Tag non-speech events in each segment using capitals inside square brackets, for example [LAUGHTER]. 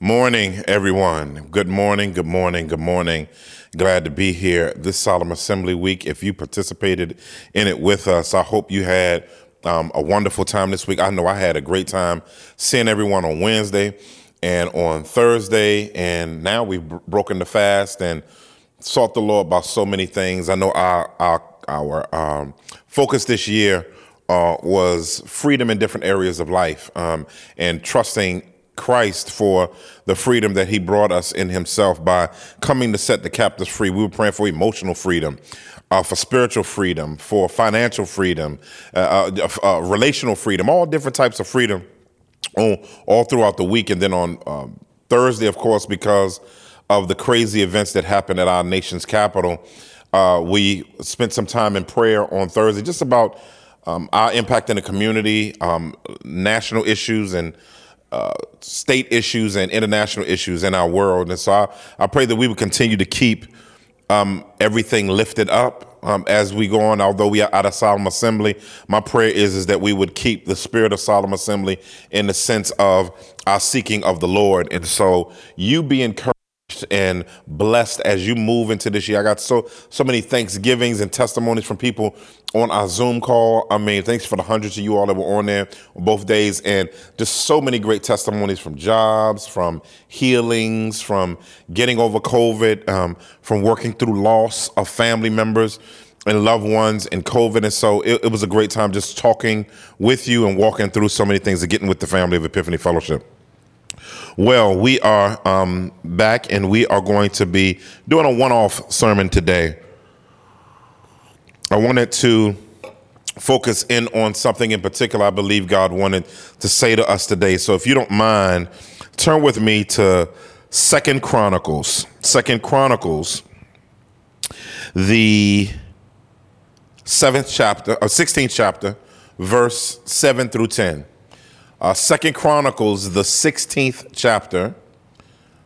morning, everyone. Good morning. Good morning. Good morning. Glad to be here this Solemn Assembly Week. If you participated in it with us, I hope you had um, a wonderful time this week. I know I had a great time seeing everyone on Wednesday and on Thursday, and now we've broken the fast and sought the Lord about so many things. I know our our our um, focus this year uh, was freedom in different areas of life um, and trusting Christ for the freedom that He brought us in Himself by coming to set the captives free. We were praying for emotional freedom, uh, for spiritual freedom, for financial freedom, uh, uh, uh relational freedom, all different types of freedom all, all throughout the week. And then on um, Thursday, of course, because of the crazy events that happened at our nation's capital, uh, we spent some time in prayer on Thursday just about um, our impact in the community, um, national issues, and state issues and international issues in our world. And so I, I pray that we would continue to keep um, everything lifted up um, as we go on. Although we are out of solemn assembly, my prayer is is that we would keep the spirit of solemn assembly in the sense of our seeking of the Lord. And so you be encouraged and blessed as you move into this year. I got so so many thanksgivings and testimonies from people on our Zoom call. I mean, thanks for the hundreds of you all that were on there on both days, and just so many great testimonies from jobs, from healings, from getting over COVID, um, from working through loss of family members and loved ones and COVID. And so it, it was a great time just talking with you and walking through so many things and getting with the family of Epiphany Fellowship. Well, we are um, back and we are going to be doing a one off sermon today. I wanted to focus in on something in particular I believe God wanted to say to us today. So if you don't mind, turn with me to Second Chronicles. Second Chronicles, the seventh chapter, or 16th chapter, verse 7 through 10. Uh, Second Chronicles, the 16th chapter,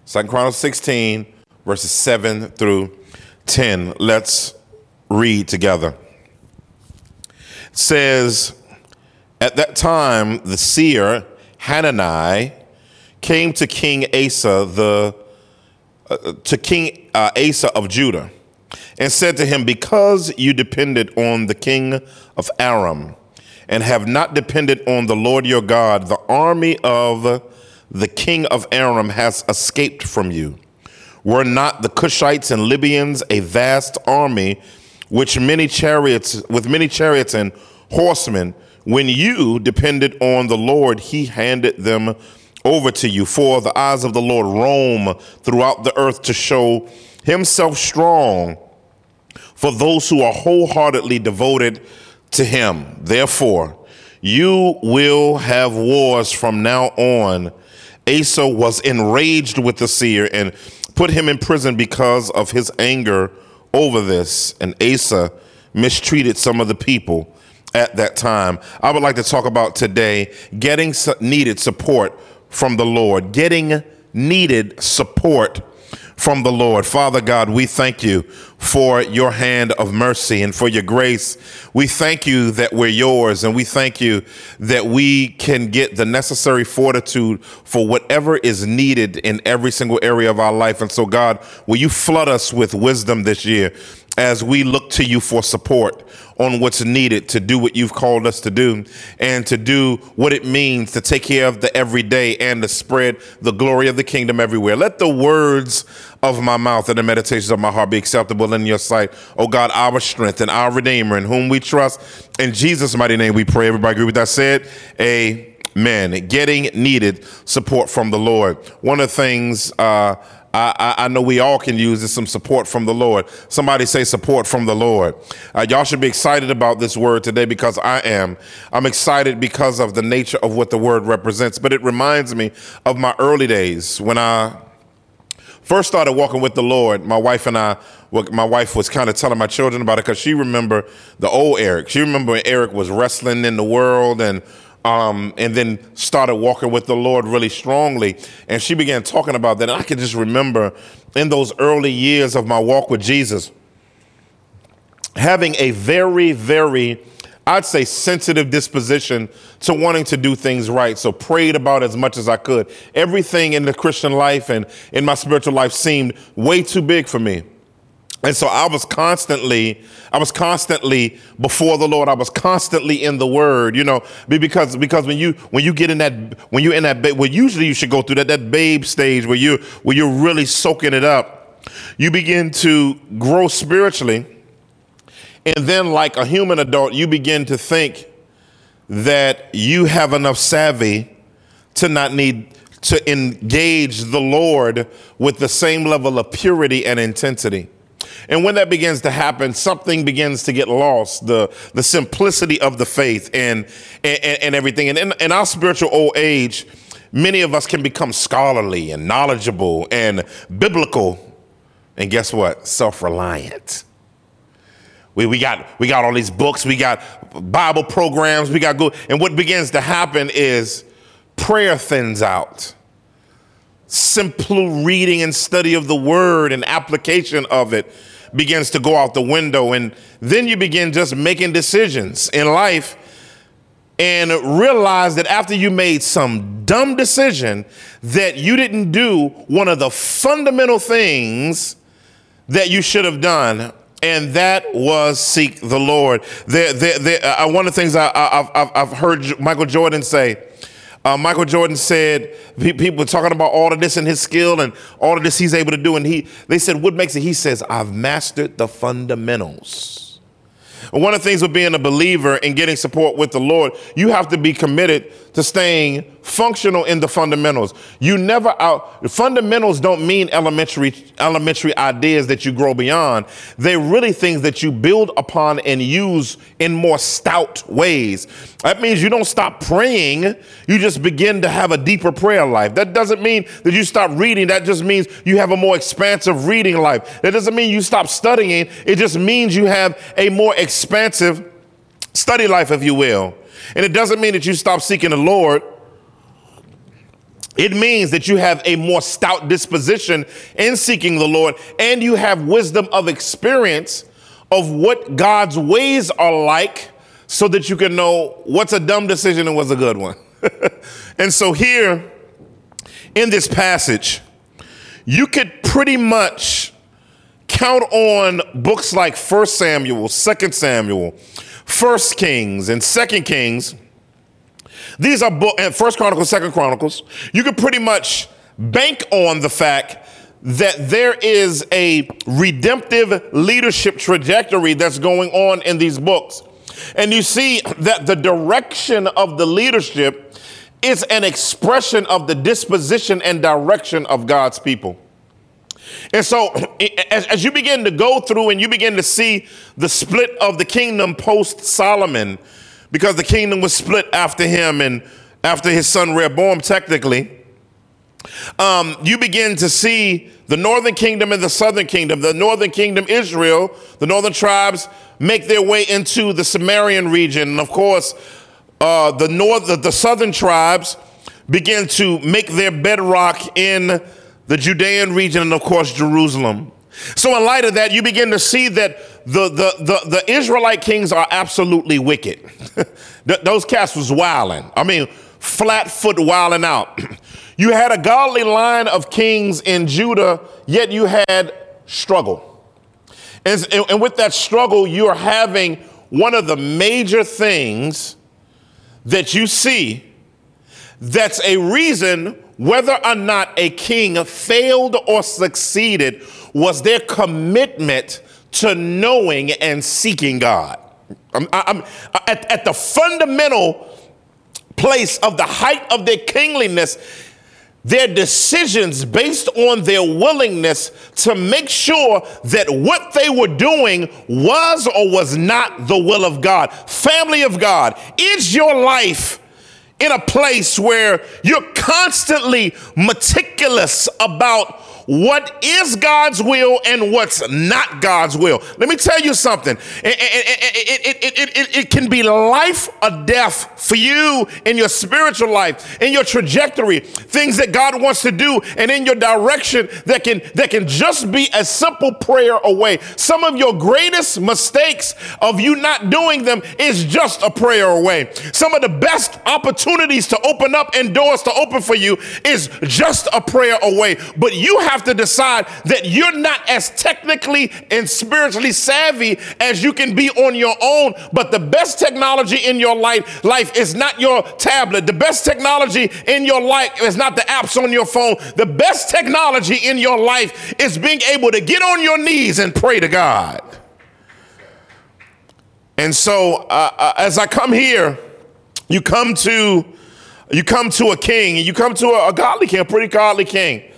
Second Chronicles 16, verses 7 through 10. Let's read together. It says, At that time, the seer Hanani came to King Asa, the uh, to King uh, Asa of Judah, and said to him, Because you depended on the king of Aram and have not depended on the Lord your God, the army of the king of Aram has escaped from you. Were not the Cushites and Libyans a vast army, which many chariots, with many chariots and horsemen, when you depended on the Lord, he handed them over to you. For the eyes of the Lord roam throughout the earth to show himself strong for those who are wholeheartedly devoted to him. Therefore, you will have wars from now on. Asa was enraged with the seer and put him in prison because of his anger over this. And Asa mistreated some of the people at that time. I would like to talk about today getting needed support from the Lord, getting needed support from the Lord. Father God, we thank you for your hand of mercy and for your grace. We thank you that we're yours and we thank you that we can get the necessary fortitude for whatever is needed in every single area of our life. And so, God, will you flood us with wisdom this year? As we look to you for support on what's needed to do what you've called us to do and to do what it means to take care of the everyday and to spread the glory of the kingdom everywhere. Let the words of my mouth and the meditations of my heart be acceptable in your sight. Oh God, our strength and our Redeemer in whom we trust. In Jesus' mighty name we pray. Everybody agree with that said? Amen. Getting needed support from the Lord. One of the things, uh, I, I, know we all can use some support from the Lord. Somebody say support from the Lord. Uh, y'all should be excited about this word today because I am. I'm excited because of the nature of what the word represents, but it reminds me of my early days when I first started walking with the Lord, my wife and I, my wife was kind of telling my children about it because she remember the old Eric. She remember when Eric was wrestling in the world and um, and then started walking with the Lord really strongly. And she began talking about that. And I can just remember in those early years of my walk with Jesus, having a very, very, I'd say, sensitive disposition to wanting to do things right. So prayed about as much as I could. Everything in the Christian life and in my spiritual life seemed way too big for me. And so I was constantly, I was constantly before the Lord. I was constantly in the Word, you know, because because when you when you get in that when you're in that well, usually you should go through that that babe stage where you where you're really soaking it up. You begin to grow spiritually, and then like a human adult, you begin to think that you have enough savvy to not need to engage the Lord with the same level of purity and intensity. And when that begins to happen, something begins to get lost the, the simplicity of the faith and, and, and everything. And in, in our spiritual old age, many of us can become scholarly and knowledgeable and biblical. And guess what? Self reliant. We, we, got, we got all these books, we got Bible programs, we got good. And what begins to happen is prayer thins out simple reading and study of the word and application of it begins to go out the window. And then you begin just making decisions in life and realize that after you made some dumb decision that you didn't do one of the fundamental things that you should have done and that was seek the lord uh, one of the things I, have heard michael jordan say uh, Michael Jordan said people were talking about all of this and his skill and all of this he's able to do, and he they said what makes it. He says I've mastered the fundamentals. One of the things with being a believer and getting support with the Lord, you have to be committed to staying functional in the fundamentals. You never out fundamentals don't mean elementary elementary ideas that you grow beyond. They're really things that you build upon and use in more stout ways. That means you don't stop praying, you just begin to have a deeper prayer life. That doesn't mean that you stop reading, that just means you have a more expansive reading life. That doesn't mean you stop studying, it just means you have a more expansive study life if you will. And it doesn't mean that you stop seeking the Lord. It means that you have a more stout disposition in seeking the Lord and you have wisdom of experience of what God's ways are like so that you can know what's a dumb decision and what's a good one. [LAUGHS] and so here in this passage, you could pretty much count on books like 1 Samuel, 2 Samuel, First Kings and Second Kings. These are First Chronicles, Second Chronicles. You can pretty much bank on the fact that there is a redemptive leadership trajectory that's going on in these books. And you see that the direction of the leadership is an expression of the disposition and direction of God's people. And so, [CLEARS THROAT] as, as, you begin to go through and you begin to see the split of the kingdom post Solomon, because the kingdom was split after him and after his son Rehoboam, technically, um, you begin to see the northern kingdom and the southern kingdom. The northern kingdom, Israel, the northern tribes make their way into the Samarian region. And of course, uh, the north, the, the southern tribes begin to make their bedrock in the Judean region, and of course, Jerusalem. So, in light of that, you begin to see that the, the, the, the Israelite kings are absolutely wicked. [LAUGHS] Those cats was wilding. I mean, flat foot wilding out. [CLEARS THROAT] you had a godly line of kings in Judah, yet you had struggle. And, and with that struggle, you're having one of the major things that you see that's a reason whether or not a king failed or succeeded was their commitment to knowing and seeking God. I'm, I'm, at, at the fundamental place of the height of their kingliness, their decisions based on their willingness to make sure that what they were doing was or was not the will of God. Family of God, is your life in a place where you're constantly meticulous about what is God's will and what's not God's will. Let me tell you something. It, it, it, it, can be life or death for you in your spiritual life, in your trajectory, things that God wants to do, and in your direction that can that can just be a simple prayer away. Some of your greatest mistakes of you not doing them is just a prayer away. Some of the best opportunities to open up and doors to open for you is just a prayer away. But you have to decide that you're not as technically and spiritually savvy as you can be on your own. But the best technology in your life, life is not your tablet. The best technology in your life is not the apps on your phone. The best technology in your life is being able to get on your knees and pray to God. And so, uh, uh, as I come here, you come to you come to a king, and you come to a, a godly king, a pretty godly king.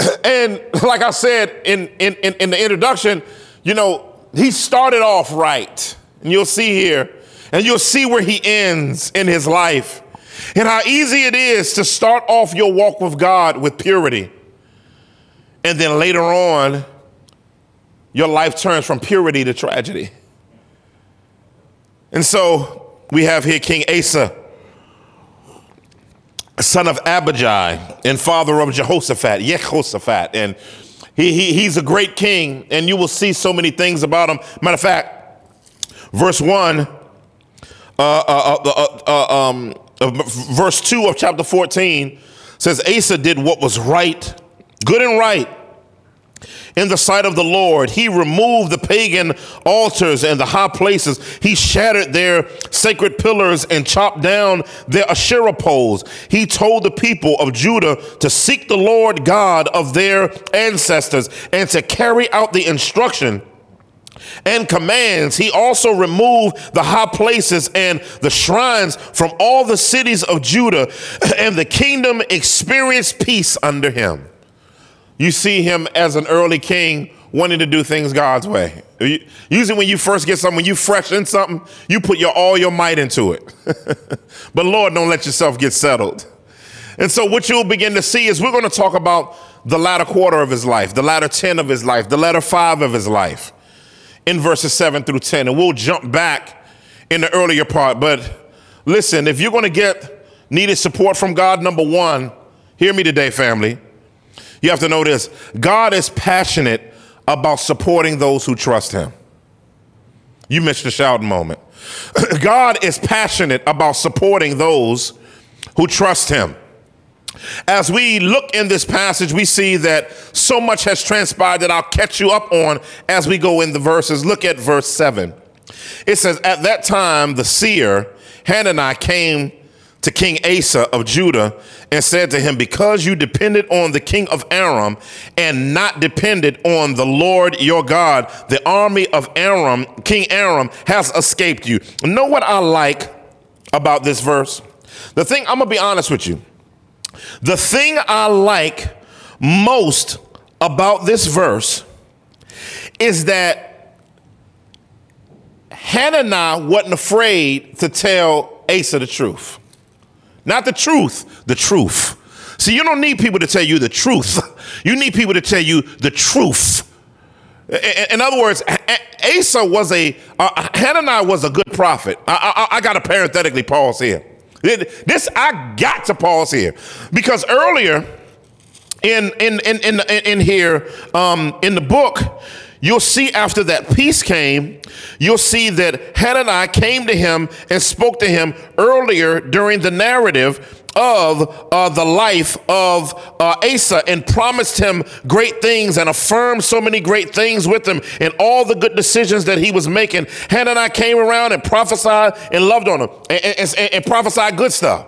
[COUGHS] And like I said in, in, in, in the introduction, you know, he started off right. And you'll see here, and you'll see where he ends in his life. And how easy it is to start off your walk with God with purity. And then later on, your life turns from purity to tragedy. And so we have here King Asa, son of Abijah and father of Jehoshaphat, Jehoshaphat. And he, he, he's a great king, and you will see so many things about him. Matter of fact, verse 1, uh, uh, uh, uh um, verse 2 of chapter 14 says, Asa did what was right, good and right in the sight of the Lord. He removed the pagan altars and the high places. He shattered their sacred pillars and chopped down their Asherah poles. He told the people of Judah to seek the Lord God of their ancestors and to carry out the instruction and commands. He also removed the high places and the shrines from all the cities of Judah, and the kingdom experienced peace under him you see him as an early king wanting to do things God's way. Usually, when you first get something, when you fresh in something, you put your all your might into it. [LAUGHS] but Lord, don't let yourself get settled. And so, what you'll begin to see is we're going to talk about the latter quarter of his life, the latter 10 of his life, the latter five of his life in verses 7 through 10. And we'll jump back in the earlier part. But listen, if you're going to get needed support from God, number one, hear me today, family you have to know this God is passionate about supporting those who trust Him. You missed the shouting moment. [CLEARS THROAT] God is passionate about supporting those who trust Him. As we look in this passage, we see that so much has transpired that I'll catch you up on as we go in the verses. Look at verse 7. It says, At that time, the seer Hananiah came to King Asa of Judah and said to him, Because you depended on the king of Aram and not depended on the Lord your God, the army of Aram, King Aram, has escaped you. Know what I like about this verse? The thing, I'm gonna be honest with you. The thing I like most about this verse is that Hananiah wasn't afraid to tell Asa the truth. Not the truth, the truth. See, you don't need people to tell you the truth. [LAUGHS] You need people to tell you the truth. In other words, Asa was a, uh, Hananiah was a good prophet. I, I, I got to parenthetically pause here. This, I got to pause here because earlier in, in, in, in, in here, um, in the book, You'll see after that peace came, you'll see that Hananiah came to him and spoke to him earlier during the narrative of uh, the life of uh, Asa and promised him great things and affirmed so many great things with him and all the good decisions that he was making. Hananiah came around and prophesied and loved on him and, and, and, and prophesied good stuff.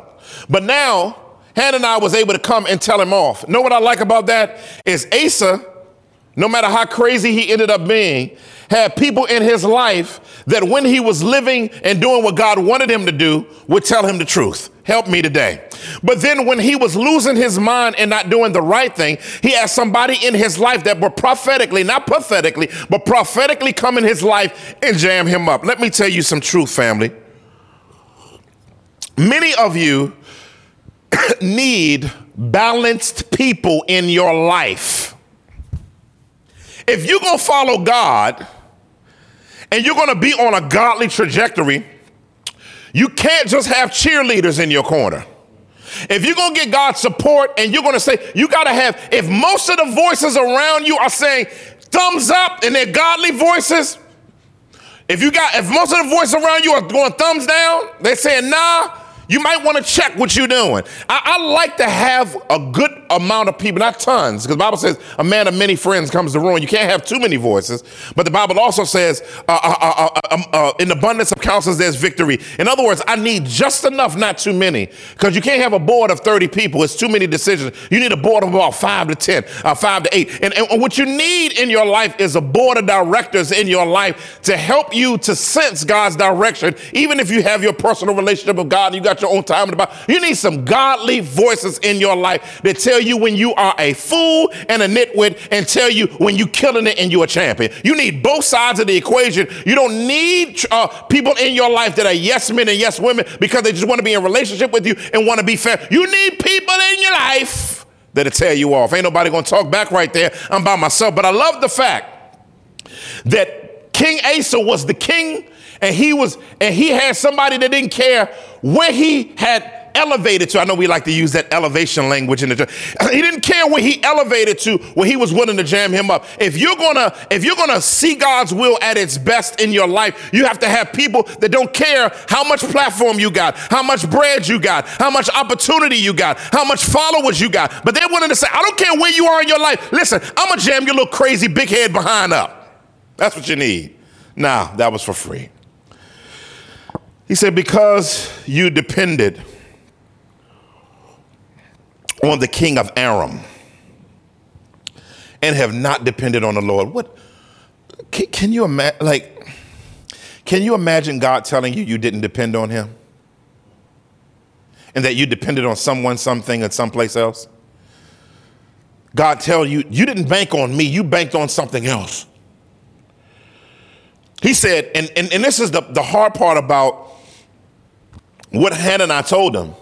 But now, Hananiah was able to come and tell him off. Know what I like about that? Is Asa no matter how crazy he ended up being, had people in his life that when he was living and doing what God wanted him to do, would tell him the truth. Help me today. But then when he was losing his mind and not doing the right thing, he had somebody in his life that were prophetically, not pathetically, but prophetically come in his life and jam him up. Let me tell you some truth, family. Many of you [COUGHS] need balanced people in your life if you're going to follow God and you're going to be on a godly trajectory, you can't just have cheerleaders in your corner. If you're going to get God's support and you're going to say, you got to have, if most of the voices around you are saying thumbs up and they're godly voices, if you got, if most of the voices around you are going thumbs down, they're saying nah, you might want to check what you're doing. I, I, like to have a good amount of people, not tons, because the Bible says a man of many friends comes to ruin. You can't have too many voices. But the Bible also says, uh, uh, uh, uh um, uh in abundance of counsels, there's victory. In other words, I need just enough, not too many, because you can't have a board of 30 people. It's too many decisions. You need a board of about five to 10, uh, five to eight. And, and what you need in your life is a board of directors in your life to help you to sense God's direction, even if you have your personal relationship with God, you got your own time in the Bible. You need some godly voices in your life that tell you when you are a fool and a nitwit and tell you when you're killing it and you're a champion. You need both sides of the equation. You don't need uh, people in your life that are yes men and yes women because they just want to be in relationship with you and want to be fair. You need people in your life that'll tear you off. Ain't nobody gonna talk back right there. I'm by myself. But I love the fact that King Asa was the king and he was and he had somebody that didn't care where he had elevated to. I know we like to use that elevation language in the church. [CLEARS THROAT] He didn't care where he elevated to, where he was willing to jam him up. If you're gonna, if you're gonna see God's will at its best in your life, you have to have people that don't care how much platform you got, how much bread you got, how much opportunity you got, how much followers you got. But they're willing to say, I don't care where you are in your life. Listen, I'm gonna jam your little crazy big head behind up. That's what you need. Now, that was for free. He said, Because you depended on the king of Aram and have not depended on the Lord. What can, can you imagine? Like, can you imagine God telling you you didn't depend on Him? And that you depended on someone, something, and someplace else? God tell you, you didn't bank on me, you banked on something else. He said, and, and, and this is the, the hard part about what Hanani told him.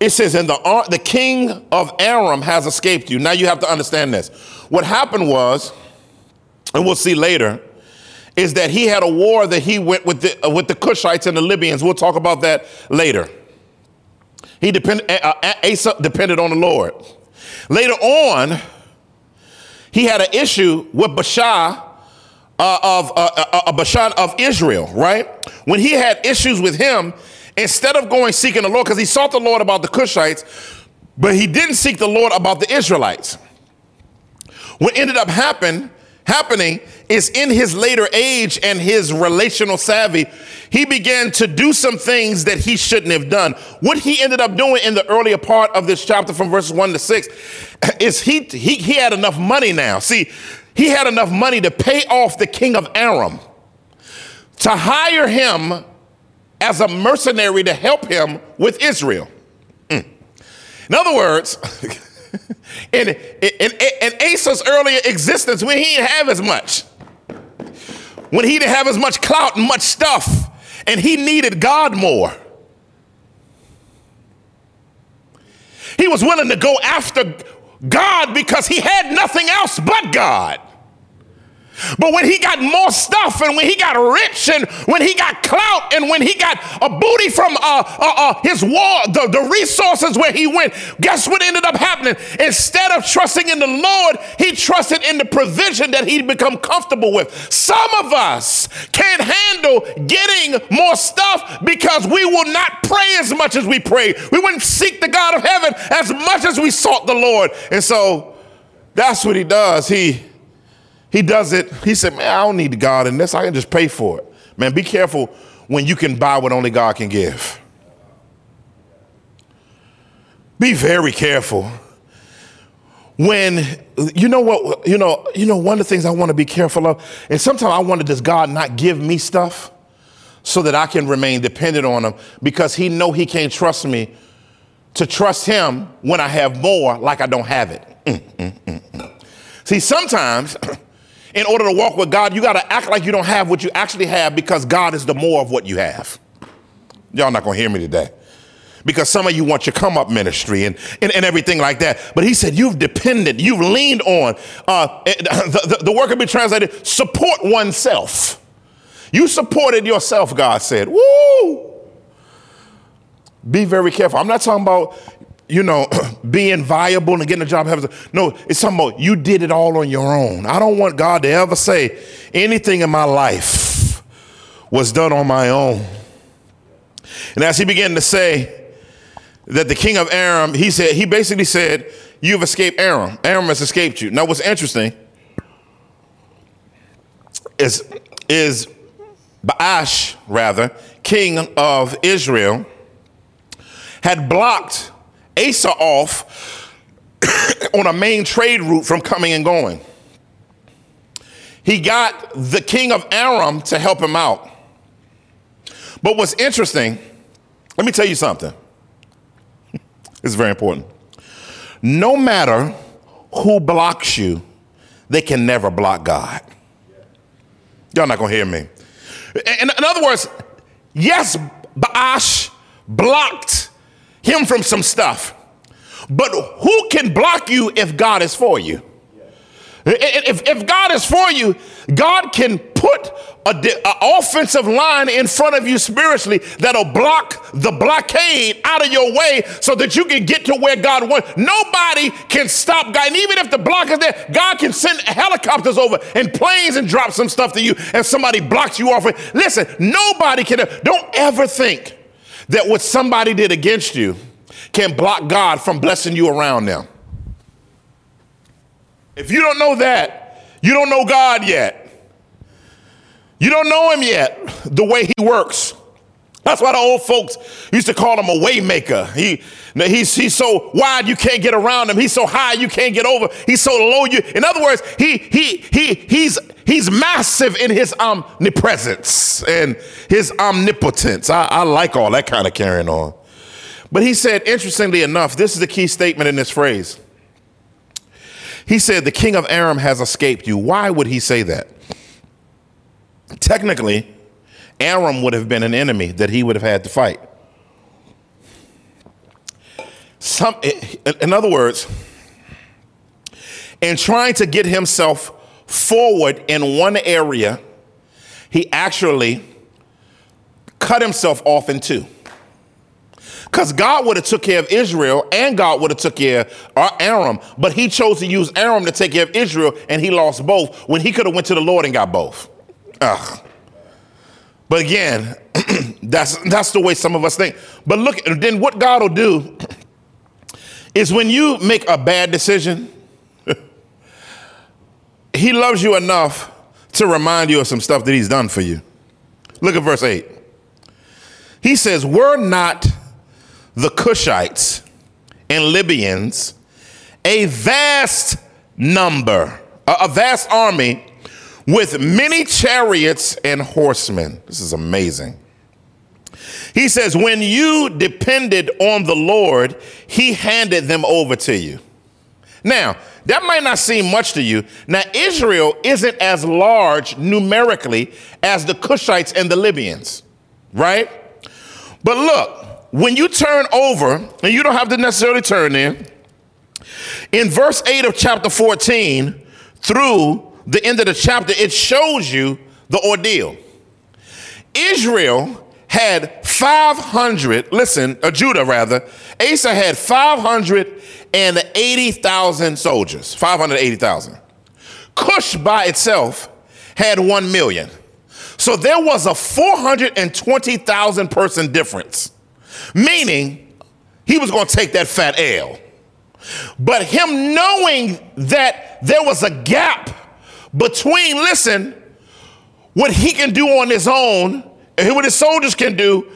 It says, and the, the king of Aram has escaped you. Now you have to understand this. What happened was, and we'll see later, is that he had a war that he went with the, uh, with the Cushites and the Libyans. We'll talk about that later. He depended, uh, uh Asa depended on the Lord. Later on, he had an issue with Baasha uh, of uh, uh, uh Bashan of Israel, right? When he had issues with him, Instead of going seeking the Lord, because he sought the Lord about the Cushites, but he didn't seek the Lord about the Israelites. What ended up happen, happening is in his later age and his relational savvy, he began to do some things that he shouldn't have done. What he ended up doing in the earlier part of this chapter from verses 1 to 6 [CLEARS THROAT] is he, he, he had enough money now. See, he had enough money to pay off the king of Aram, to hire him as a mercenary to help him with Israel. Mm. In other words, [LAUGHS] in, in, in, Asa's earlier existence, when he didn't have as much, when he didn't have as much clout and much stuff, and he needed God more, he was willing to go after God because he had nothing else but God. But when he got more stuff and when he got rich and when he got clout and when he got a booty from uh, uh, uh, his war, the, the resources where he went, guess what ended up happening? Instead of trusting in the Lord, he trusted in the provision that he'd become comfortable with. Some of us can't handle getting more stuff because we will not pray as much as we pray. We wouldn't seek the God of heaven as much as we sought the Lord. And so that's what he does. He he does it. He said, Man, I don't need God in this. I can just pay for it. Man, be careful when you can buy what only God can give. Be very careful. When you know what, you know, you know, one of the things I want to be careful of, and sometimes I wonder, does God not give me stuff so that I can remain dependent on him because he know he can't trust me to trust him when I have more like I don't have it. Mm, mm, mm, mm. See, sometimes [CLEARS THROAT] in order to walk with God, you got to act like you don't have what you actually have because God is the more of what you have. Y'all not going to hear me today. because some of you want your come up ministry and, and, and everything like that. But he said, You've depended, you've leaned on. Uh, [LAUGHS] the, the, the word can be translated support oneself. You supported yourself, God said. Woo! Be very careful. I'm not talking about, you know, [CLEARS THROAT] being viable and getting a job. No, it's something about you did it all on your own. I don't want God to ever say anything in my life was done on my own. And as he began to say, that the king of Aram, he said, he basically said, You've escaped Aram. Aram has escaped you. Now, what's interesting is, is Baash, rather, king of Israel, had blocked Asa off [COUGHS] on a main trade route from coming and going. He got the king of Aram to help him out. But what's interesting, let me tell you something. [LAUGHS] It's very important. No matter who blocks you, they can never block God. Y'all not gonna hear me. In, in other words, yes, Baash blocked him from some stuff, but who can block you if God is for you? If, if God is for you, God can put an offensive line in front of you spiritually that'll block the blockade out of your way so that you can get to where God wants. Nobody can stop God. And even if the block is there, God can send helicopters over and planes and drop some stuff to you and somebody blocks you off. Listen, nobody can. Don't ever think that what somebody did against you can block God from blessing you around them. If you don't know that, you don't know God yet. You don't know him yet, the way he works. That's why the old folks used to call him a waymaker. He, he's, he's so wide you can't get around him. He's so high you can't get over. He's so low you. In other words, he he he he's he's massive in his omnipresence and his omnipotence. I, I like all that kind of carrying on. But he said, interestingly enough, this is the key statement in this phrase. He said, The king of Aram has escaped you. Why would he say that? Technically, Aram would have been an enemy that he would have had to fight. Some, in other words, in trying to get himself forward in one area, he actually cut himself off in two. Because God would have took care of Israel and God would have took care of Aram, but he chose to use Aram to take care of Israel and he lost both when he could have went to the Lord and got both. Ugh. But again, [CLEARS THROAT] that's that's the way some of us think. But look, then what God will do is when you make a bad decision, [LAUGHS] he loves you enough to remind you of some stuff that he's done for you. Look at verse 8. He says, Were not the Cushites and Libyans, a vast number, a vast army with many chariots and horsemen. This is amazing. He says, When you depended on the Lord, he handed them over to you. Now, that might not seem much to you. Now, Israel isn't as large numerically as the Cushites and the Libyans, right? But look, when you turn over, and you don't have to necessarily turn there, in verse 8 of chapter 14 through the end of the chapter, it shows you the ordeal. Israel had 500, listen, uh, Judah rather, Asa had 580,000 soldiers, 580,000. Cush by itself had 1 million. So there was a 420,000 person difference meaning he was going to take that fat L. But him knowing that there was a gap between, listen, what he can do on his own and what his soldiers can do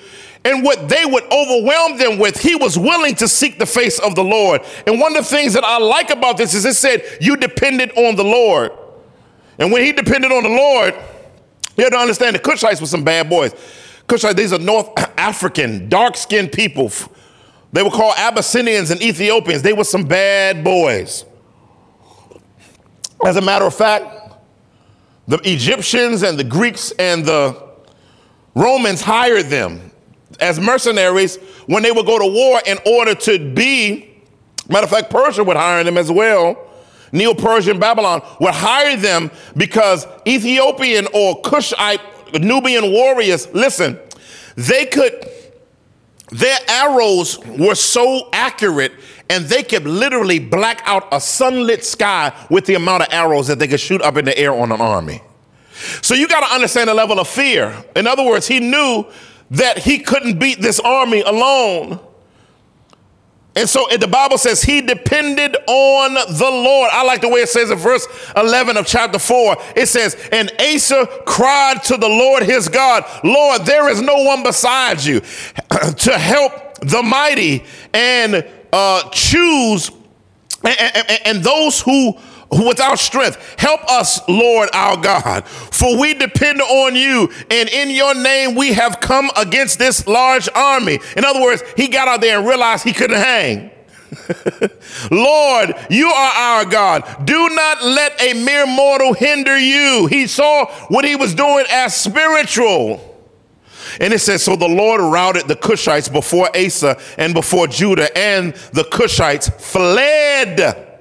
and what they would overwhelm them with, he was willing to seek the face of the Lord. And one of the things that I like about this is it said, You depended on the Lord. And when he depended on the Lord, you have to understand the Cushites were some bad boys. Cushite, these are North [CLEARS THROAT] African, dark skinned people. They were called Abyssinians and Ethiopians. They were some bad boys. As a matter of fact, the Egyptians and the Greeks and the Romans hired them as mercenaries when they would go to war in order to be, matter of fact, Persia would hire them as well. Neo Persian Babylon would hire them because Ethiopian or Cushite Nubian warriors, listen, they could, their arrows were so accurate and they could literally black out a sunlit sky with the amount of arrows that they could shoot up in the air on an army. So you got to understand the level of fear. In other words, he knew that he couldn't beat this army alone. And so the Bible says he depended on the Lord. I like the way it says in verse 11 of chapter 4. It says, And Asa cried to the Lord his God, Lord, there is no one besides you [CLEARS THROAT] to help the mighty and uh, choose and, and, and those who without strength. Help us, Lord our God, for we depend on you, and in your name we have come against this large army. In other words, he got out there and realized he couldn't hang. [LAUGHS] Lord, you are our God. Do not let a mere mortal hinder you. He saw what he was doing as spiritual. And it says, So the Lord routed the Cushites before Asa and before Judah, and the Cushites fled.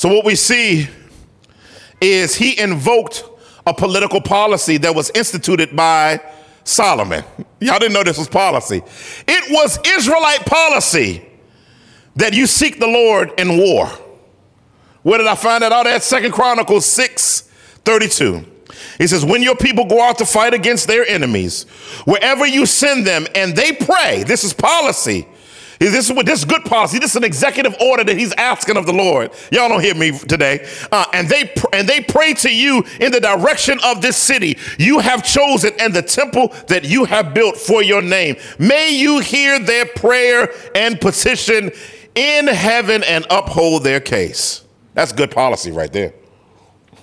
So what we see is he invoked a political policy that was instituted by Solomon. Y'all didn't know this was policy. It was Israelite policy that you seek the Lord in war. Where did I find that out at? Second Chronicles 6 32. He says, When your people go out to fight against their enemies, wherever you send them and they pray, this is policy. This is, this good policy. This is an executive order that he's asking of the Lord. Y'all don't hear me today. Uh, and they and they pray to you in the direction of this city you have chosen and the temple that you have built for your name. May you hear their prayer and petition in heaven and uphold their case. That's good policy right there.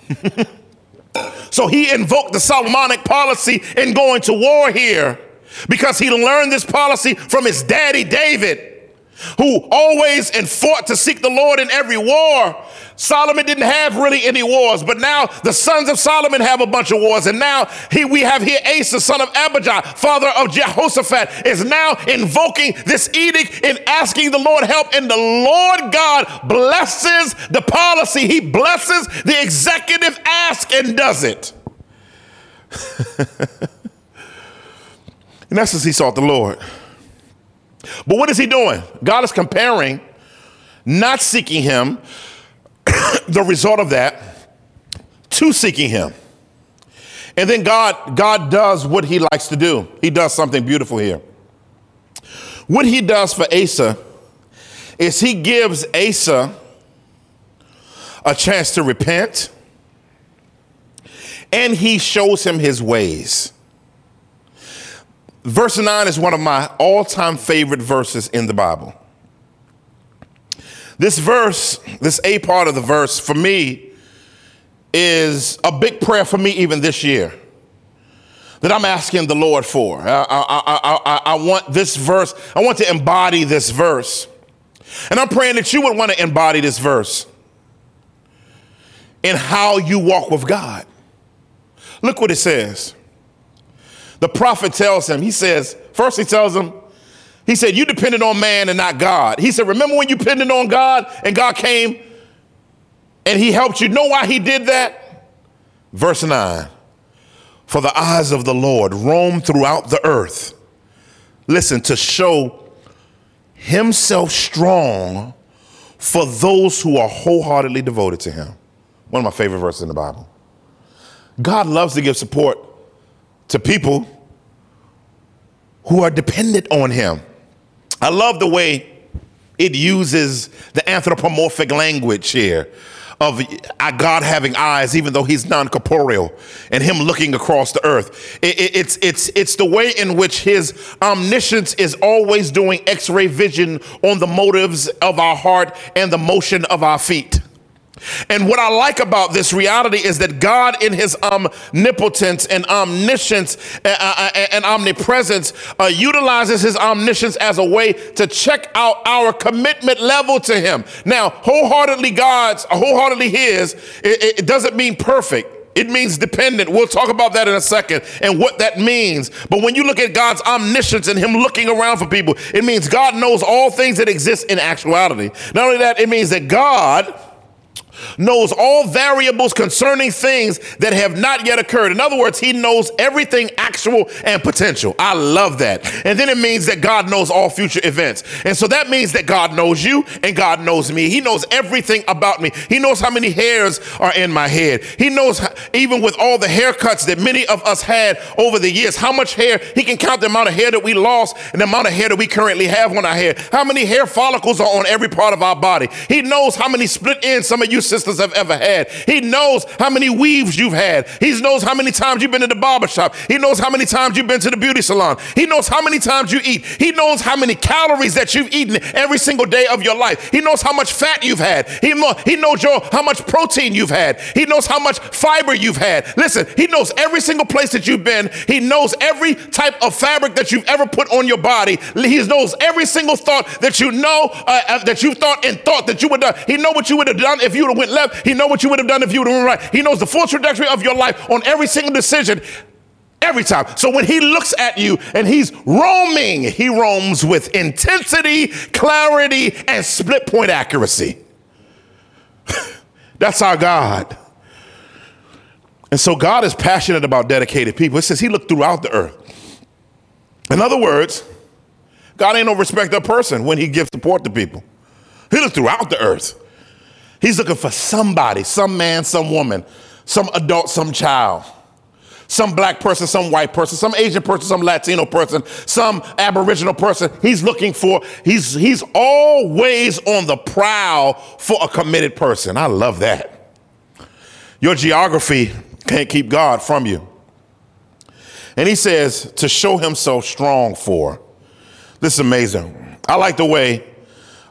[LAUGHS] so he invoked the Solomonic policy in going to war here because he learned this policy from his daddy David who always and fought to seek the Lord in every war. Solomon didn't have really any wars, but now the sons of Solomon have a bunch of wars. And now he, we have here Asa, son of Abijah, father of Jehoshaphat, is now invoking this edict and asking the Lord help. And the Lord God blesses the policy. He blesses the executive ask and does it. [LAUGHS] in essence, he sought the Lord. But what is he doing? God is comparing not seeking him, [COUGHS] the result of that, to seeking him. And then God, God does what he likes to do. He does something beautiful here. What he does for Asa is he gives Asa a chance to repent and he shows him his ways. Verse 9 is one of my all time favorite verses in the Bible. This verse, this A part of the verse, for me, is a big prayer for me even this year that I'm asking the Lord for. I, I, I, I, want this verse, I want to embody this verse. And I'm praying that you would want to embody this verse in how you walk with God. Look what it says. The prophet tells him, he says, first he tells him, he said, You depended on man and not God. He said, Remember when you depended on God and God came and he helped you? Know why he did that? Verse 9 For the eyes of the Lord roam throughout the earth. Listen, to show himself strong for those who are wholeheartedly devoted to him. One of my favorite verses in the Bible. God loves to give support to people who are dependent on him. I love the way it uses the anthropomorphic language here of God having eyes, even though he's non-corporeal, and him looking across the earth. it's, it's, it's the way in which his omniscience is always doing x-ray vision on the motives of our heart and the motion of our feet. And what I like about this reality is that God, in his omnipotence and omniscience uh, uh, uh, and omnipresence, uh, utilizes his omniscience as a way to check out our commitment level to him. Now, wholeheartedly God's, wholeheartedly his, it, it doesn't mean perfect. It means dependent. We'll talk about that in a second and what that means. But when you look at God's omniscience and Him looking around for people, it means God knows all things that exist in actuality. Not only that, it means that God knows all variables concerning things that have not yet occurred. In other words, he knows everything actual and potential. I love that. And then it means that God knows all future events. And so that means that God knows you and God knows me. He knows everything about me. He knows how many hairs are in my head. He knows, even with all the haircuts that many of us had over the years, how much hair, he can count the amount of hair that we lost and the amount of hair that we currently have on our head. How many hair follicles are on every part of our body. He knows how many split ends some of you sisters have ever had. He knows how many weaves you've had. He knows how many times you've been to the barber shop. He knows how many times you've been to the beauty salon. He knows how many times you eat. He knows how many calories that you've eaten every single day of your life. He knows how much fat you've had. He, know, he knows your, how much protein you've had. He knows how much fiber you've had. Listen, he knows every single place that you've been. He knows every type of fabric that you've ever put on your body. He knows every single thought that you know uh, uh that you thought and thought that you would have done. He know what you would have done if you went left. He know what you would have done if you would have went right. He knows the full trajectory of your life on every single decision. Every time. So when he looks at you and he's roaming, he roams with intensity, clarity, and split point accuracy. [LAUGHS] That's our God. And so God is passionate about dedicated people. It says he looked throughout the earth. In other words, God ain't no respecter of person when he gives support to people. He looked throughout the earth. He's looking for somebody, some man, some woman, some adult, some child, some black person, some white person, some Asian person, some Latino person, some Aboriginal person. He's looking for, he's, he's always on the prowl for a committed person. I love that. Your geography can't keep God from you. And he says to show himself strong for. This is amazing. I like the way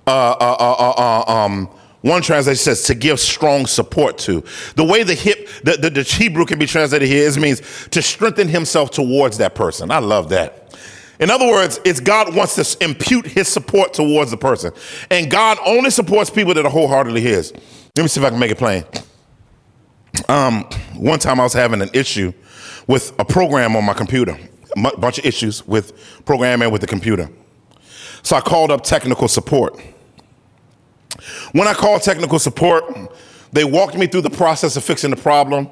uh, uh, uh, uh, um, one translation says to give strong support to. The way the hip, the, the, the Hebrew can be translated here is means to strengthen himself towards that person. I love that. In other words, it's God wants to impute his support towards the person. And God only supports people that are wholeheartedly his. Let me see if I can make it plain. Um, one time I was having an issue with a program on my computer, a bunch of issues with programming with the computer. So I called up technical support. When I called technical support, they walked me through the process of fixing the problem.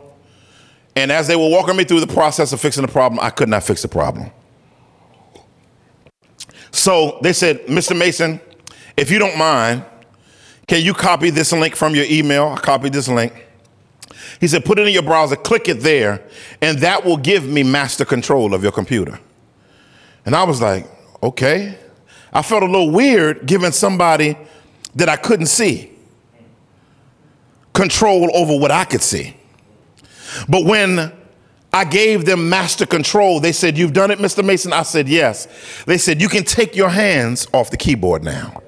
And as they were walking me through the process of fixing the problem, I could not fix the problem. So they said, Mr. Mason, if you don't mind, can you copy this link from your email? I copied this link. He said, put it in your browser, click it there, and that will give me master control of your computer. And I was like, okay. I felt a little weird giving somebody that I couldn't see control over what I could see. But when I gave them master control, they said, You've done it, Mr. Mason? I said, Yes. They said, You can take your hands off the keyboard now.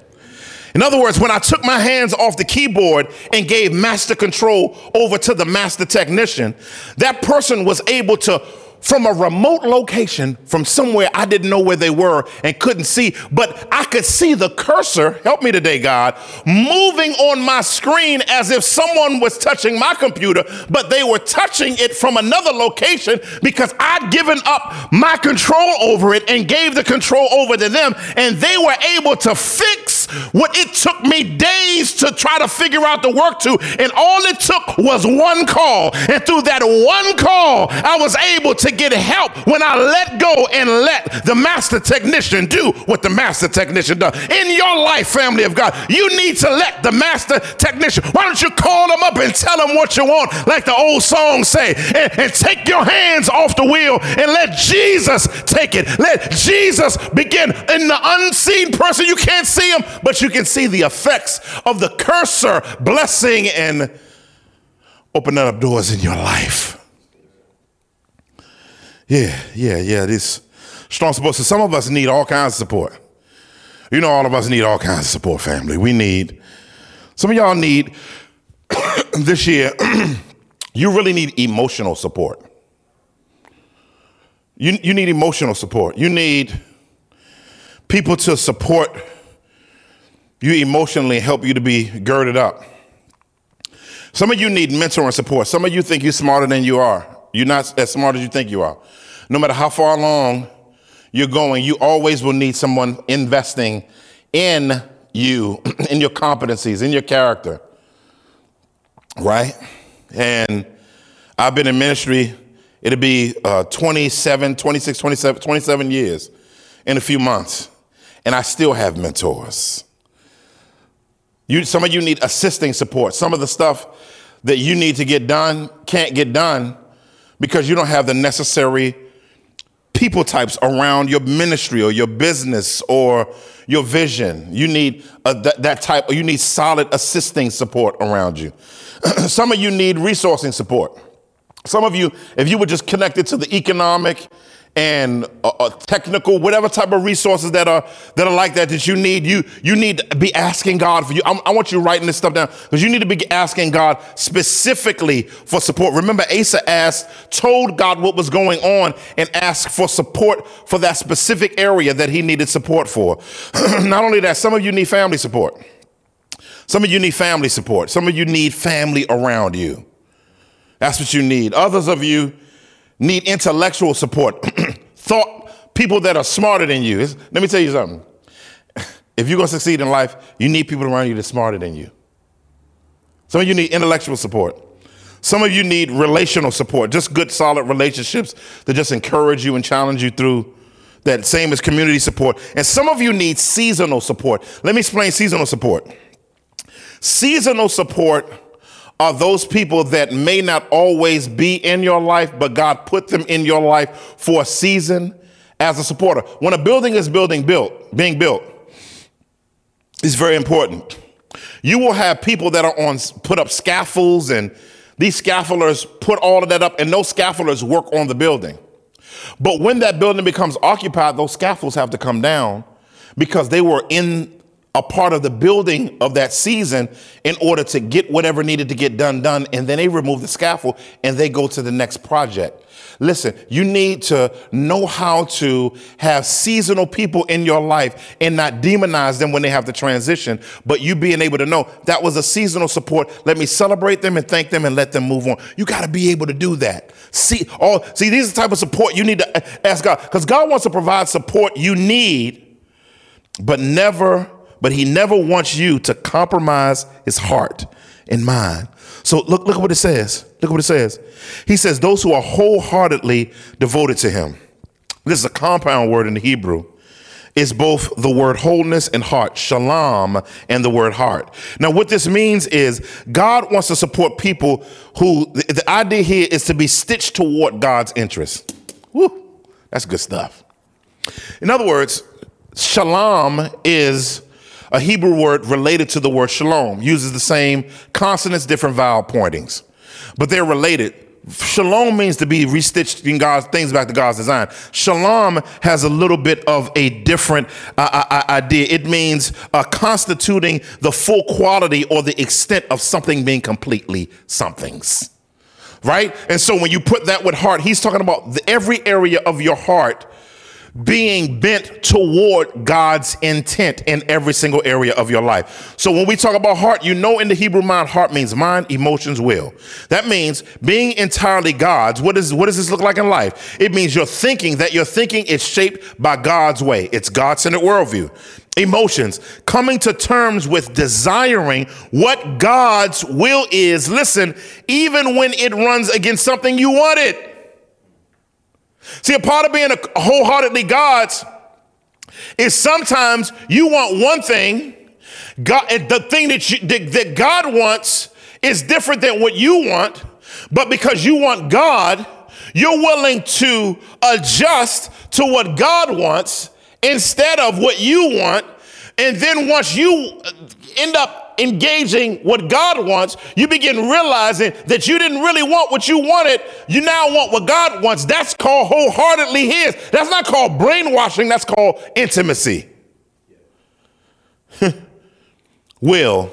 In other words, when I took my hands off the keyboard and gave master control over to the master technician, that person was able to from a remote location from somewhere I didn't know where they were and couldn't see, but I could see the cursor, help me today, God, moving on my screen as if someone was touching my computer, but they were touching it from another location because I'd given up my control over it and gave the control over to them, and they were able to fix what it took me days to try to figure out the work to, and all it took was one call. And through that one call, I was able to get help when I let go and let the master technician do what the master technician does. In your life, family of God, you need to let the master technician. Why don't you call them up and tell them what you want, like the old song say, and, and take your hands off the wheel and let Jesus take it. Let Jesus begin in the unseen person. You can't see him, but you can see the effects of the cursor blessing and opening up doors in your life. Yeah, yeah, yeah. This strong support. So some of us need all kinds of support. You know, all of us need all kinds of support, family. We need, some of y'all need [COUGHS] this year, [CLEARS THROAT] you really need emotional support. You, you need emotional support. You need people to support you emotionally, help you to be girded up. Some of you need mentor and support. Some of you think you're smarter than you are. You're not as smart as you think you are. No matter how far along you're going, you always will need someone investing in you, [CLEARS THROAT] in your competencies, in your character. Right? And I've been in ministry, it'll be uh, 27, 26, 27, 27 years in a few months. And I still have mentors. You, some of you need assisting support. Some of the stuff that you need to get done can't get done because you don't have the necessary people types around your ministry or your business or your vision. You need a, that, that type, or you need solid assisting support around you. [CLEARS THROAT] Some of you need resourcing support. Some of you, if you were just connected to the economic and uh, uh, technical, whatever type of resources that are that are like that that you need, you you need to be asking God for you. I'm, i want you writing this stuff down because you need to be asking God specifically for support. Remember, Asa asked, told God what was going on, and asked for support for that specific area that he needed support for. [CLEARS THROAT] Not only that, some of you need family support. Some of you need family support. Some of you need family around you. That's what you need. Others of you need intellectual support, [CLEARS THROAT] thought people that are smarter than you. Let me tell you something. [LAUGHS] If you're going to succeed in life, you need people around you that's smarter than you. Some of you need intellectual support. Some of you need relational support, just good, solid relationships that just encourage you and challenge you through that same as community support. And some of you need seasonal support. Let me explain seasonal support. Seasonal support are those people that may not always be in your life, but God put them in your life for a season as a supporter. When a building is building built, being built, is very important. You will have people that are on put up scaffolds, and these scaffolders put all of that up, and those scaffolders work on the building. But when that building becomes occupied, those scaffolds have to come down because they were in a part of the building of that season in order to get whatever needed to get done done and then they remove the scaffold and they go to the next project. Listen you need to know how to have seasonal people in your life and not demonize them when they have to transition but you being able to know that was a seasonal support. Let me celebrate them and thank them and let them move on. You got to be able to do that. See all see these are the type of support you need to ask god because god wants to provide support you need but never but he never wants you to compromise his heart and mind. So look, look at what it says. Look at what it says. He says, those who are wholeheartedly devoted to him. This is a compound word in the Hebrew. It's both the word wholeness and heart, shalem, and the word heart. Now, what this means is God wants to support people who, the, the idea here is to be stitched toward God's interest. Woo, that's good stuff. In other words, shalem is a Hebrew word related to the word shalom, uses the same consonants, different vowel pointings, but they're related. Shalom means to be restitched in God's things back to God's design. Shalem has a little bit of a different uh, uh, uh idea. It means uh, constituting the full quality or the extent of something being completely somethings. Right? And so when you put that with heart, he's talking about the, every area of your heart being bent toward God's intent in every single area of your life. So when we talk about heart, you know in the Hebrew mind, heart means mind, emotions, will. That means being entirely God's. What, is, what does this look like in life? It means you're thinking that your thinking is shaped by God's way. It's God-centered worldview. Emotions, coming to terms with desiring what God's will is. Listen, even when it runs against something you wanted. See, a part of being a wholeheartedly God's is sometimes you want one thing, God, the thing that, you, that, that God wants is different than what you want, but because you want God, you're willing to adjust to what God wants instead of what you want. And then once you uh, end up engaging what God wants, you begin realizing that you didn't really want what you wanted. You now want what God wants. That's called wholeheartedly His. That's not called brainwashing, that's called intimacy. [LAUGHS] Will,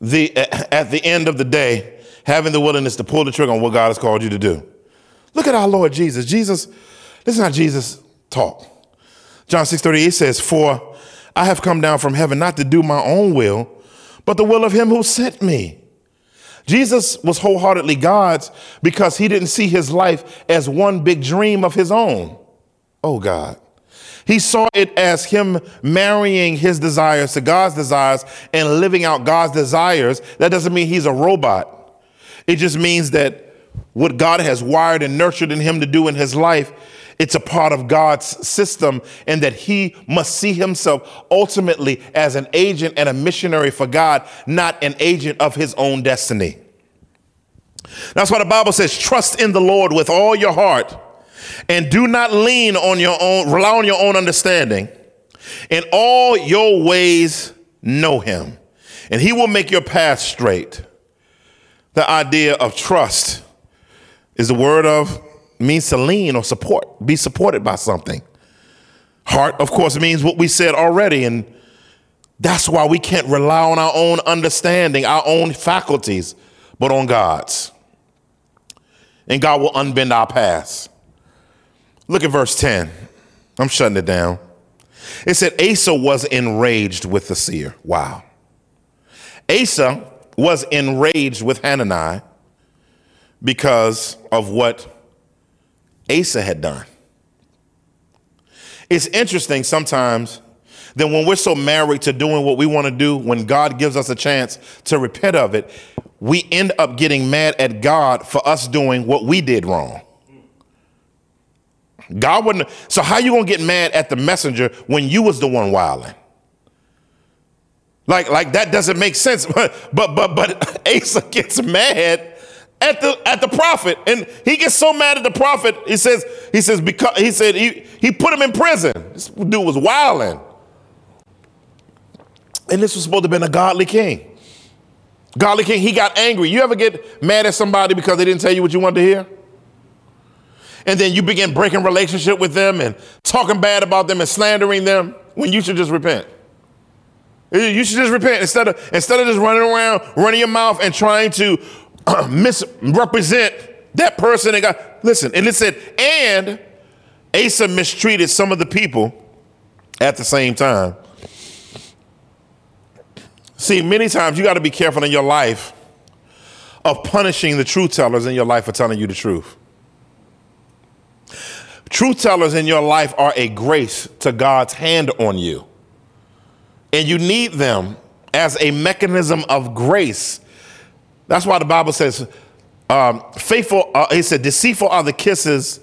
the, at the end of the day, having the willingness to pull the trigger on what God has called you to do. Look at our Lord Jesus. Jesus, this is how Jesus talked. John 6 38 says, For I have come down from heaven not to do my own will, but the will of him who sent me. Jesus was wholeheartedly God's because he didn't see his life as one big dream of his own. Oh, God. He saw it as him marrying his desires to God's desires and living out God's desires. That doesn't mean he's a robot. It just means that what God has wired and nurtured in him to do in his life, it's a part of God's system, and that he must see himself ultimately as an agent and a missionary for God, not an agent of his own destiny. That's why the Bible says, trust in the Lord with all your heart and do not lean on your own, rely on your own understanding. In all your ways, know him, and he will make your path straight. The idea of trust is the word of means to lean or support, be supported by something. Heart, of course, means what we said already, and that's why we can't rely on our own understanding, our own faculties, but on God's. And God will unbend our paths. Look at verse 10. I'm shutting it down. It said Asa was enraged with the seer. Wow. Asa was enraged with Hanani because of what Asa had done. It's interesting sometimes that when we're so married to doing what we want to do, when God gives us a chance to repent of it, we end up getting mad at God for us doing what we did wrong. God wouldn't. So how you gonna get mad at the messenger when you was the one wilding? Like, like that doesn't make sense. [LAUGHS] But but but but [LAUGHS] Asa gets mad at the at the prophet, and he gets so mad at the prophet. He says he says because he said he he put him in prison. This dude was wilding, and this was supposed to have been a godly king. Godly king. He got angry. You ever get mad at somebody because they didn't tell you what you wanted to hear? and then you begin breaking relationship with them and talking bad about them and slandering them when you should just repent. You should just repent instead of instead of just running around, running your mouth and trying to [CLEARS THROAT] misrepresent that person. And God, listen, and it said, and Asa mistreated some of the people at the same time. See, many times you got to be careful in your life of punishing the truth tellers in your life for telling you the truth. Truth tellers in your life are a grace to God's hand on you. And you need them as a mechanism of grace. That's why the Bible says, um, faithful, uh, it said, deceitful are the kisses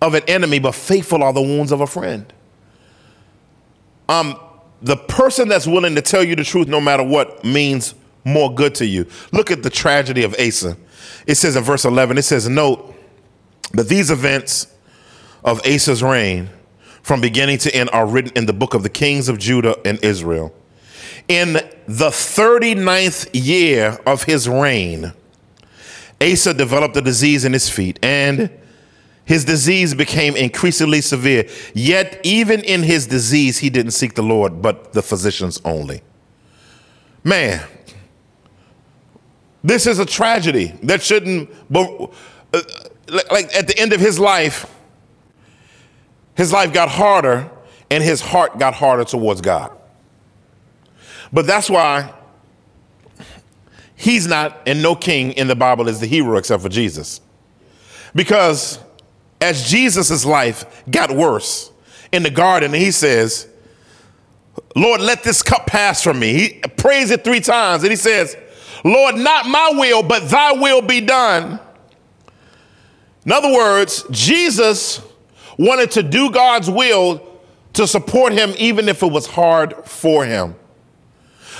of an enemy, but faithful are the wounds of a friend. Um, the person that's willing to tell you the truth no matter what means more good to you. Look at the tragedy of Asa. It says in verse 11, it says, Note that these events of Asa's reign from beginning to end are written in the book of the kings of Judah and Israel. In the 39th year of his reign, Asa developed a disease in his feet, and his disease became increasingly severe. Yet, even in his disease, he didn't seek the Lord, but the physicians only. Man, this is a tragedy that shouldn't, uh, like at the end of his life, his life got harder and his heart got harder towards God. But that's why he's not, and no king in the Bible is the hero except for Jesus. Because as Jesus' life got worse in the garden, he says, Lord, let this cup pass from me. He prays it three times and he says, Lord, not my will, but thy will be done. In other words, Jesus wanted to do God's will to support him, even if it was hard for him.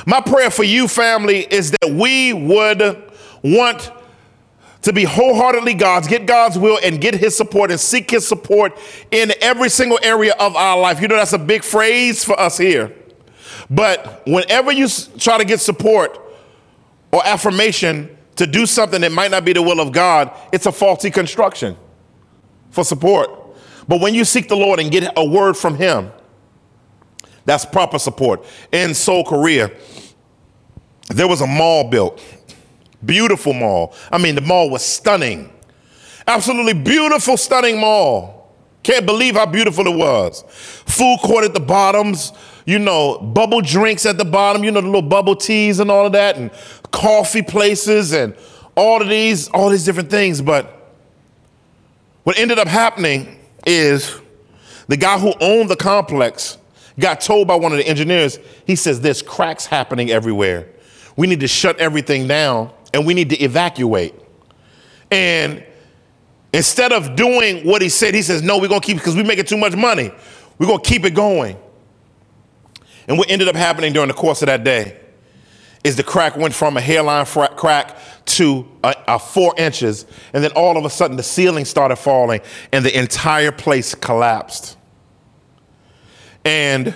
My prayer for you, family, is that we would want to be wholeheartedly God's, get God's will and get his support and seek his support in every single area of our life. You know, that's a big phrase for us here. But whenever you try to get support or affirmation to do something that might not be the will of God, it's a faulty construction for support. But when you seek the Lord and get a word from Him, that's proper support. In Seoul, Korea, there was a mall built, beautiful mall. I mean, the mall was stunning, absolutely beautiful, stunning mall. Can't believe how beautiful it was. Food court at the bottoms, you know, bubble drinks at the bottom, you know, the little bubble teas and all of that, and coffee places and all of these, all these different things. But what ended up happening is the guy who owned the complex got told by one of the engineers, he says, There's cracks happening everywhere. We need to shut everything down and we need to evacuate. And instead of doing what he said, he says, No, we're gonna keep because we're making too much money. We're gonna keep it going. And what ended up happening during the course of that day is the crack went from a hairline crack to a, a four inches, and then all of a sudden the ceiling started falling and the entire place collapsed. And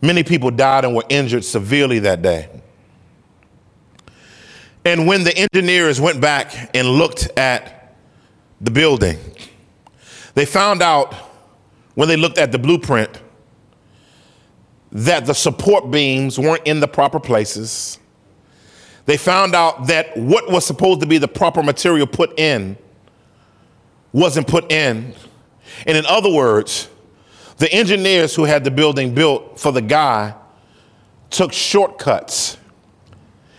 many people died and were injured severely that day. And when the engineers went back and looked at the building, they found out when they looked at the blueprint that the support beams weren't in the proper places. They found out that what was supposed to be the proper material put in wasn't put in. And in other words, the engineers who had the building built for the guy took shortcuts.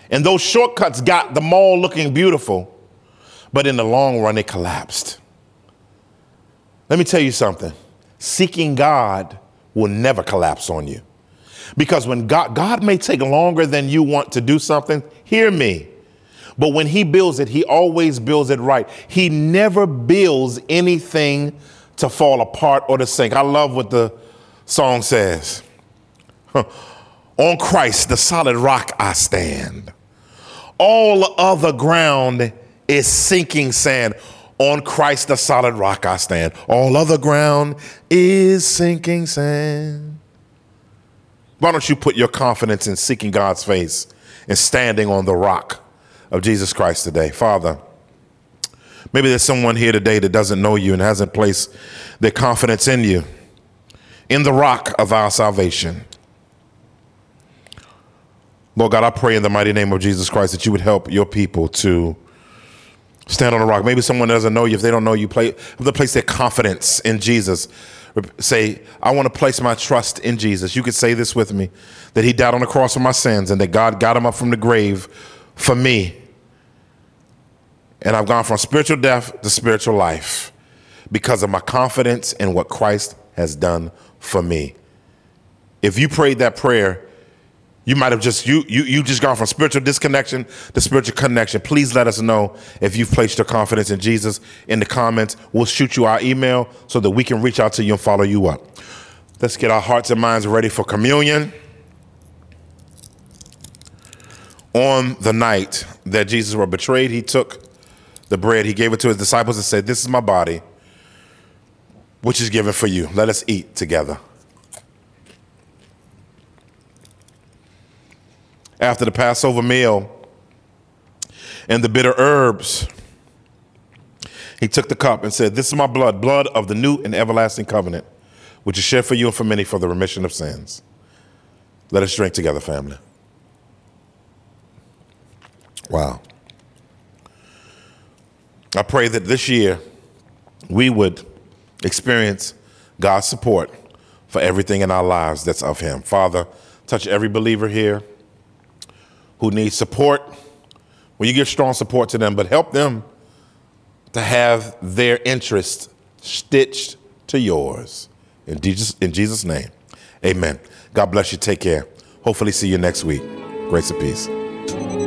And those shortcuts got the mall looking beautiful, but in the long run, it collapsed. Let me tell you something seeking God will never collapse on you. Because when God, God may take longer than you want to do something, hear me. But when He builds it, He always builds it right. He never builds anything to fall apart or to sink. I love what the song says. [LAUGHS] On Christ, the solid rock I stand. All other ground is sinking sand. On Christ, the solid rock I stand. All other ground is sinking sand. Why don't you put your confidence in seeking God's face and standing on the rock of Jesus Christ today? Father, Maybe there's someone here today that doesn't know you and hasn't placed their confidence in you, in the rock of our salvation. Lord God, I pray in the mighty name of Jesus Christ that you would help your people to stand on the rock. Maybe someone doesn't know you. If they don't know you, play, to place their confidence in Jesus. Say, I want to place my trust in Jesus. You could say this with me that he died on the cross for my sins and that God got him up from the grave for me and I've gone from spiritual death to spiritual life because of my confidence in what Christ has done for me. If you prayed that prayer, you might have just you you you just gone from spiritual disconnection to spiritual connection. Please let us know if you've placed your confidence in Jesus in the comments. We'll shoot you our email so that we can reach out to you and follow you up. Let's get our hearts and minds ready for communion. On the night that Jesus was betrayed, he took the bread, he gave it to his disciples and said, This is my body, which is given for you. Let us eat together. After the Passover meal and the bitter herbs, he took the cup and said, This is my blood, blood of the new and everlasting covenant, which is shed for you and for many for the remission of sins. Let us drink together, family. Wow. I pray that this year we would experience God's support for everything in our lives that's of Him. Father, touch every believer here who needs support. Well, you give strong support to them, but help them to have their interests stitched to yours. In Jesus, in Jesus' name, amen. God bless you. Take care. Hopefully, see you next week. Grace and peace.